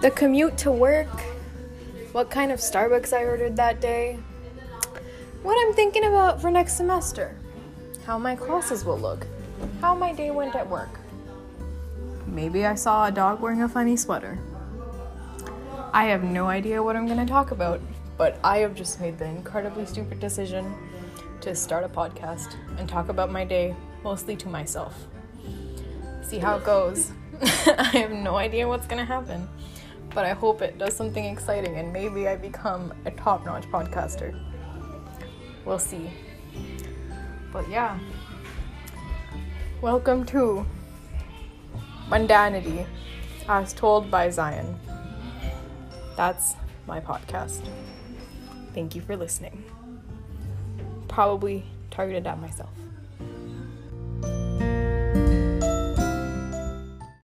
the commute to work, what kind of Starbucks I ordered that day, what I'm thinking about for next semester, how my classes will look, how my day went at work. Maybe I saw a dog wearing a funny sweater. I have no idea what I'm going to talk about, but I have just made the incredibly stupid decision to start a podcast and talk about my day mostly to myself. See how it goes. I have no idea what's going to happen, but I hope it does something exciting and maybe I become a top notch podcaster. We'll see. But yeah, welcome to Mundanity as told by Zion. That's my podcast. Thank you for listening. Probably targeted at myself.